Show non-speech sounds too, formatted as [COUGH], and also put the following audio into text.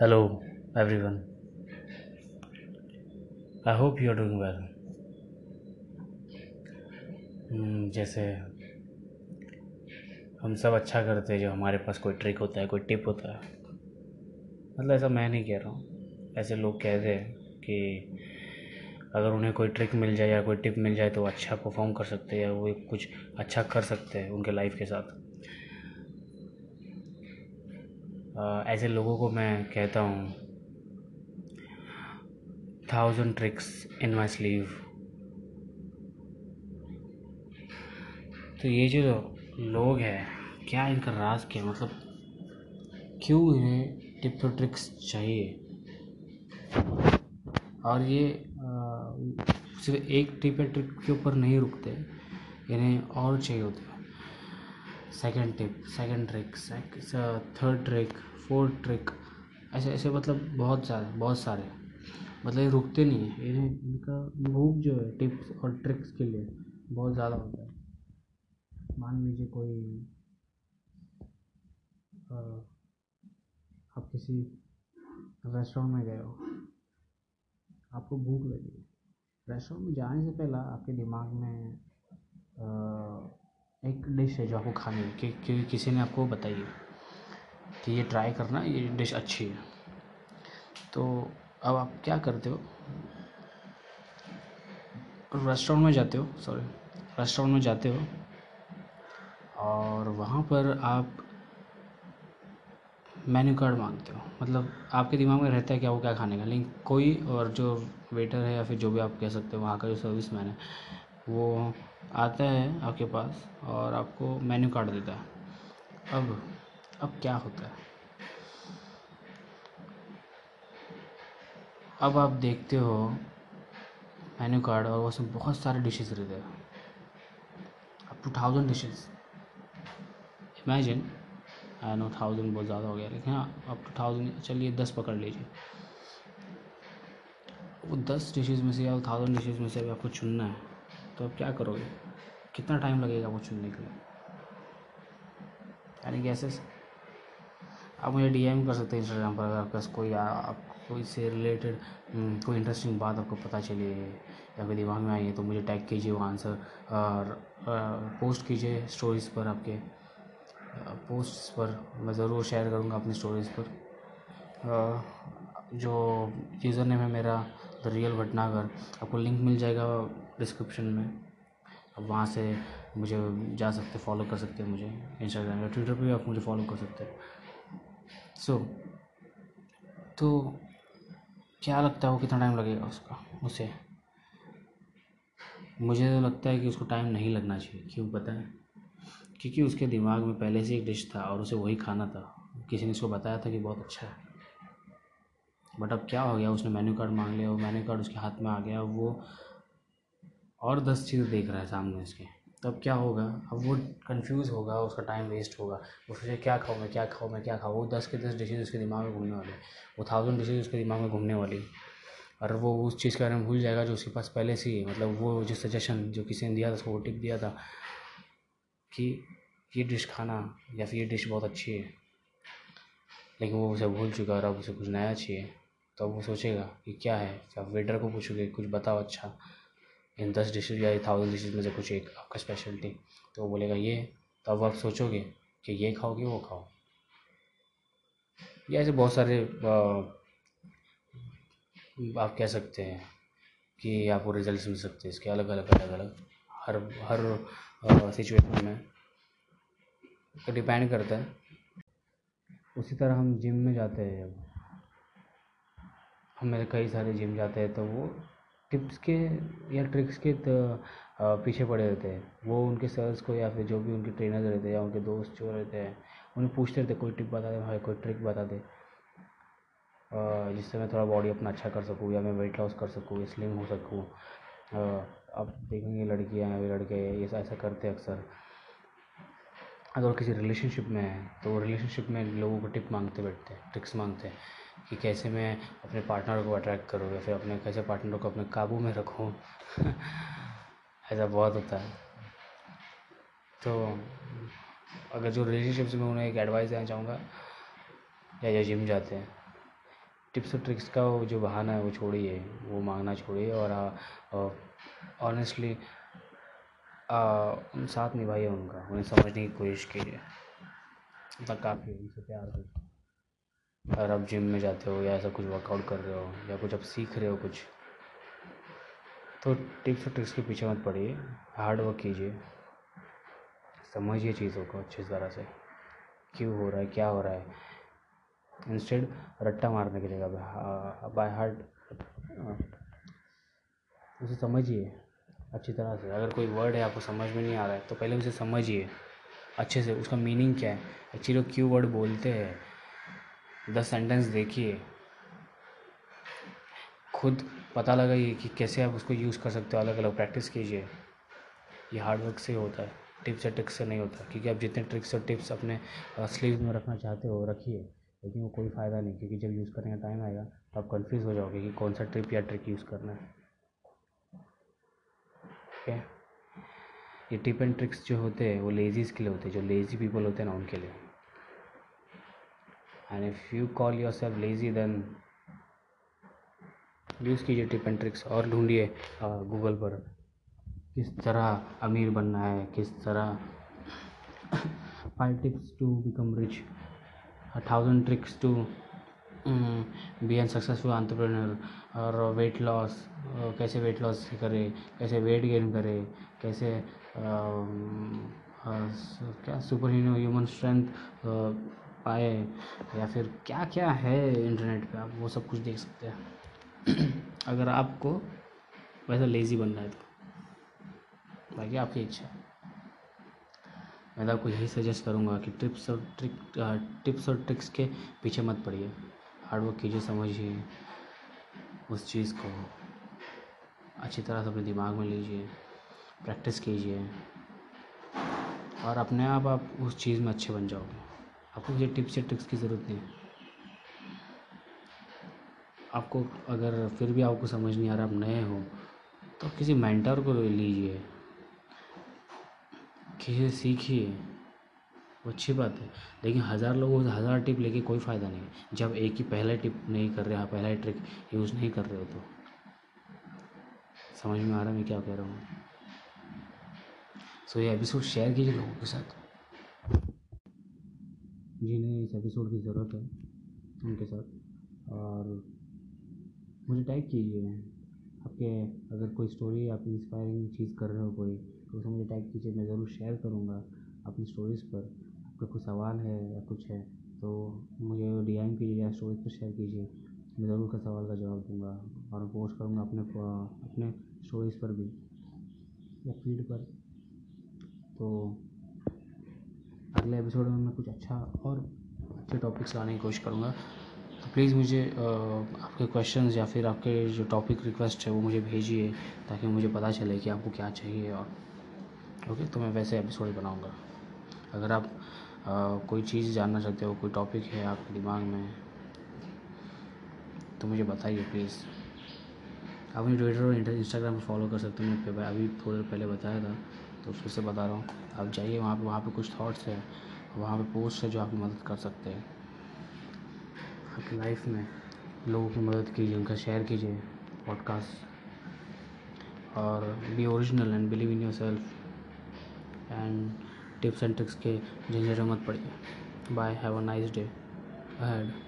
Hello, everyone. I hope you are doing well. Hmm, जैसे हम सब अच्छा करते हैं जब हमारे पास कोई ट्रिक होता है कोई टिप होता है मतलब ऐसा मैं नहीं कह रहा हूँ ऐसे लोग कहते हैं कि अगर उन्हें कोई ट्रिक मिल जाए या कोई टिप मिल जाए तो अच्छा परफॉर्म कर सकते हैं या वो कुछ अच्छा कर सकते हैं उनके लाइफ के साथ ऐसे लोगों को मैं कहता हूँ thousand tricks in my sleeve तो ये जो लोग हैं, क्या इनका राज क्या मतलब क्यों इन्हें टिप्स और ट्रिक्स चाहिए? और ये सिर्फ़ एक टिप या ट्रिक के ऊपर नहीं रुकते, इन्हें और चाहिए होते हैं। Second tip second trick third trick fourth trick ऐसे ऐसे मतलब बहुत सारे बहुत सारे। मतलब ये रुकते नहीं हैं। इन्हें इनका भूख जो है टिप्स और ट्रिक्स के लिए बहुत ज़्यादा होता है। मान लीजिए कोई आप किसी रेस्टोरेंट में गए हो। आपको भूख लगी। रेस्टोरेंट में जाने से पहला आपके दिमाग में एक डिश है जो आपको खानी है कि, कि किसी ने आपको बताई कि ये ट्राई करना ये डिश अच्छी है। तो अब आप क्या करते हो? रेस्टोरेंट में जाते हो सॉरी रेस्टोरेंट में जाते हो और वहाँ पर आप मेन्यू कार्ड मांगते हो। मतलब आपके दिमाग में रहता है क्या वो क्या खाने का। लेकिन कोई और जो वेटर है या फिर जो भी आप कह सकते हो वहाँ का जो सर्विस मैन है वो आता है आपके पास और आपको मेन्यू कार्ड देता है। अब अब क्या होता है? अब आप देखते हो मेन्यू कार्ड और उसमें बहुत सारे डिशेस रहते हैं। Up to thousand dishes imagine I know thousand बहुत ज़्यादा हो गया, लेकिन हाँ अप टू थाउज़ेंड चलिए दस पकड़ लीजिए। वो दस डिशेज़ में से या थाउज़ेंड डिशेज़ में से अभी आपको चुनना है तो आप क्या करोगे? कितना टाइम लगेगा वो चुनने के लिए? यानी कि ऐसे आप मुझे डी एम कर सकते हैं इंस्टाग्राम पर अगर आपके कोई आप कोई से रिलेटेड हम्म, कोई इंटरेस्टिंग बात आपको पता चले या कोई दिमाग में आई है तो मुझे टैग कीजिए वो आंसर और पोस्ट कीजिए स्टोरीज़ पर आपके पोस्ट पर मैं ज़रूर शेयर करूँगा अपनी स्टोरीज़ पर। जो यूज़र नेम है मेरा द रियल भटनागर आपको लिंक मिल जाएगा डिस्क्रिप्शन में। अब वहाँ से मुझे जा सकते फॉलो कर सकते हैं मुझे इंस्टाग्राम या ट्विटर पे भी आप मुझे फॉलो कर सकते हैं। सो so, तो क्या लगता है वो कितना टाइम लगेगा उसका उसे? मुझे तो लगता है कि उसको टाइम नहीं लगना चाहिए क्यों पता है? क्योंकि उसके दिमाग में पहले से एक डिश था और उसे वही खाना था। किसी ने उसको बताया था कि बहुत अच्छा है। बट अब क्या हो गया, उसने मेन्यू कार्ड मांग लिया, वो मेन्यू कार्ड उसके हाथ में आ गया, वो और दस चीज़ देख रहा है सामने इसके। तब क्या होगा, अब वो कंफ्यूज होगा, उसका टाइम वेस्ट होगा। वो सोचे, क्या खाऊँ मैं, क्या खाऊँ मैं, क्या खाऊँ? वो दस के दस डिशेज़ उसके दिमाग में घूमने वाले वो थाउज़ेंड डिशेज़ उसके दिमाग में घूमने वाली और वो उस चीज़ के बारे में भूल जाएगा जो उसके पास पहले से ही मतलब वो जो सजेशन जो किसी ने दिया था, उसको वो टिप दिया था कि ये डिश खाना या फिर ये डिश बहुत अच्छी है। लेकिन वो उसे भूल चुका और अब उसे कुछ नया चाहिए। तो वो सोचेगा कि क्या है? क्या वेटर को पूछोगे, कुछ बताओ अच्छा। इन दस डिशेज या थाउज़ेंड डिशेज में से कुछ एक आपका स्पेशलिटी तो वो बोलेगा, ये। तो अब आप सोचोगे कि ये खाओगे, वो खाओ। या ऐसे बहुत सारे आप कह सकते हैं कि आपको रिज़ल्ट मिल सकते हैं इसके अलग अलग अलग अलग हर हर सिचुएशन में। तो डिपेंड करता है। उसी तरह हम जिम में जाते हैं जब। हम कई सारे जिम जाते हैं तो वो टिप्स के या ट्रिक्स के पीछे पड़े रहते हैं। वो उनके सर्स को या फिर जो भी उनके ट्रेनर्स रहते हैं या उनके दोस्त जो रहते हैं, उन्हें पूछते रहते कोई टिप बता दे भाई, कोई ट्रिक बता दे। जिससे मैं थोड़ा बॉडी अपना अच्छा कर सकूँ या मैं वेट लॉस कर सकूँ स्लिम हो सकूँ। अब देखेंगे लड़कियाँ या लड़के ये ऐसा करते हैं अक्सर। अगर किसी रिलेशनशिप में है तो रिलेशनशिप में लोगों को टिप मांगते बैठते हैं ट्रिक्स मांगते हैं। कि कैसे मैं अपने पार्टनर को अट्रैक्ट करूँ या फिर अपने, कैसे पार्टनर को अपने काबू में रखूँ। [LAUGHS] ऐसा बहुत होता है। तो अगर जो रिलेशनशिप्स में उन्हें एक एडवाइस देना चाहूँगा, या जो जिम जाते हैं टिप्स और ट्रिक्स का वो जो बहाना है, वो छोड़िए, वो मांगना छोड़िए और ऑनेस्टली साथ निभाइए उनका, उन्हें समझने की कोशिश कीजिए। काफ़ी उनसे प्यार करिए। अगर आप जिम में जाते हो या ऐसा कुछ वर्कआउट कर रहे हो या कुछ आप सीख रहे हो कुछ तो टिप्स और ट्रिक्स के पीछे मत पड़िए। हार्ड वर्क कीजिए। समझिए चीज़ों को अच्छी तरह से। क्यों हो रहा है, क्या हो रहा है? इंस्टेड रट्टा मारने की जगह बाय हार्ट उसे समझिए अच्छी तरह से। अगर कोई वर्ड है, आपको समझ में नहीं आ रहा है तो पहले उसे समझिए। अच्छे से, उसका मीनिंग क्या है? एक्चुअली क्यों वर्ड बोलते हैं? दस सेंटेंस देखिए। खुद पता लगाइए कि कैसे आप उसको यूज़ कर सकते हो अलग अलग प्रैक्टिस कीजिए। ये हार्डवर्क से होता है टिप्स और ट्रिक्स से नहीं होता, क्योंकि आप जितने ट्रिक्स और टिप्स अपने स्लीव में रखना चाहते हो रखिए, लेकिन वो कोई फ़ायदा नहीं, क्योंकि जब यूज़ करने का टाइम आएगा तो आप कन्फ्यूज़ हो जाओगे कि कौन सा ट्रिप या ट्रिक यूज़ करना है। ओके ये टिप एंड ट्रिक्स जो होते हैं, वो लेजीज़ के लिए होते हैं, जो लेज़ी पीपल होते हैं ना, उनके लिए। And if you call yourself lazy then use कीजिए टिप एंड ट्रिक्स और ढूंढिए गूगल पर। किस तरह अमीर बनना है, किस तरह five tips to become rich thousand tricks to be an successful entrepreneur और वेट लॉस कैसे वेट लॉस करे, कैसे वेट गेन करे, कैसे क्या सुपर ह्यूमन स्ट्रेंथ पाए या फिर क्या क्या है इंटरनेट पे? आप वो सब कुछ देख सकते हैं। [CLEARS THROAT] अगर आपको वैसा लेज़ी बनना है तो। बाकी आपकी इच्छा। है मैं तो आपको यही सजेस्ट करूँगा कि टिप्स और ट्रिक टिप्स और ट्रिक्स के पीछे मत पड़िए। हार्डवर्क कीजिए, समझिए। उस चीज़ को अच्छी तरह से अपने दिमाग में लीजिए। प्रैक्टिस कीजिए। और अपने आप आप उस चीज़ में अच्छे बन जाओगे। आपको मुझे टिप्स या ट्रिक्स की ज़रूरत नहीं आपको अगर फिर भी आपको समझ नहीं आ रहा आप नए हो तो किसी मेंटर को लीजिए। किसी सीखिए। वो अच्छी बात है। लेकिन हज़ार लोगों से हज़ार टिप लेके कोई फ़ायदा नहीं जब एक ही पहला टिप नहीं कर रहे आप पहला ट्रिक यूज़ नहीं कर रहे हो तो। समझ में आ रहा है मैं क्या कह रहा हूँ? सो ये एपिसोड शेयर कीजिए लोगों के साथ। जिन्हें इस एपिसोड की ज़रूरत है उनके साथ। और मुझे टैग कीजिए आपके अगर कोई स्टोरी आप इंस्पायरिंग चीज़ कर रहे हो कोई तो उसे मुझे टैग कीजिए, मैं ज़रूर शेयर करूँगा अपनी स्टोरीज़ पर। आपका कोई सवाल है या कुछ है तो मुझे डी एम कीजिए या स्टोरीज पर शेयर कीजिए। मैं ज़रूर उसका सवाल का जवाब दूँगा और पोस्ट करूँगा अपने अपने स्टोरीज़ पर भी या फ़ीड पर। तो अगले एपिसोड में मैं कुछ अच्छा और अच्छे टॉपिक्स लाने की कोशिश करूँगा। तो प्लीज़ मुझे आपके क्वेश्चंस या फिर आपके जो टॉपिक रिक्वेस्ट है वो मुझे भेजिए ताकि मुझे पता चले कि आपको क्या चाहिए और ओके तो मैं वैसे एपिसोड बनाऊँगा। अगर आप आ, कोई चीज़ जानना चाहते हो कोई टॉपिक है आपके दिमाग में तो मुझे बताइए प्लीज़ आप मुझे ट्विटर और इंस्टाग्राम पर फॉलो कर सकते हैं मैं अभी थोड़ी देर पहले बताया था। तो फिर से बता रहा हूँ, आप जाइए वहाँ पे वहाँ पे कुछ थॉट्स है, वहाँ पे पोस्ट है जो आपकी मदद कर सकते हैं। आपकी लाइफ में लोगों की मदद कीजिए, उनका शेयर कीजिए पॉडकास्ट और be original and believe in yourself and tips and tricks के झंझट मत पड़िए। Bye have a nice day ahead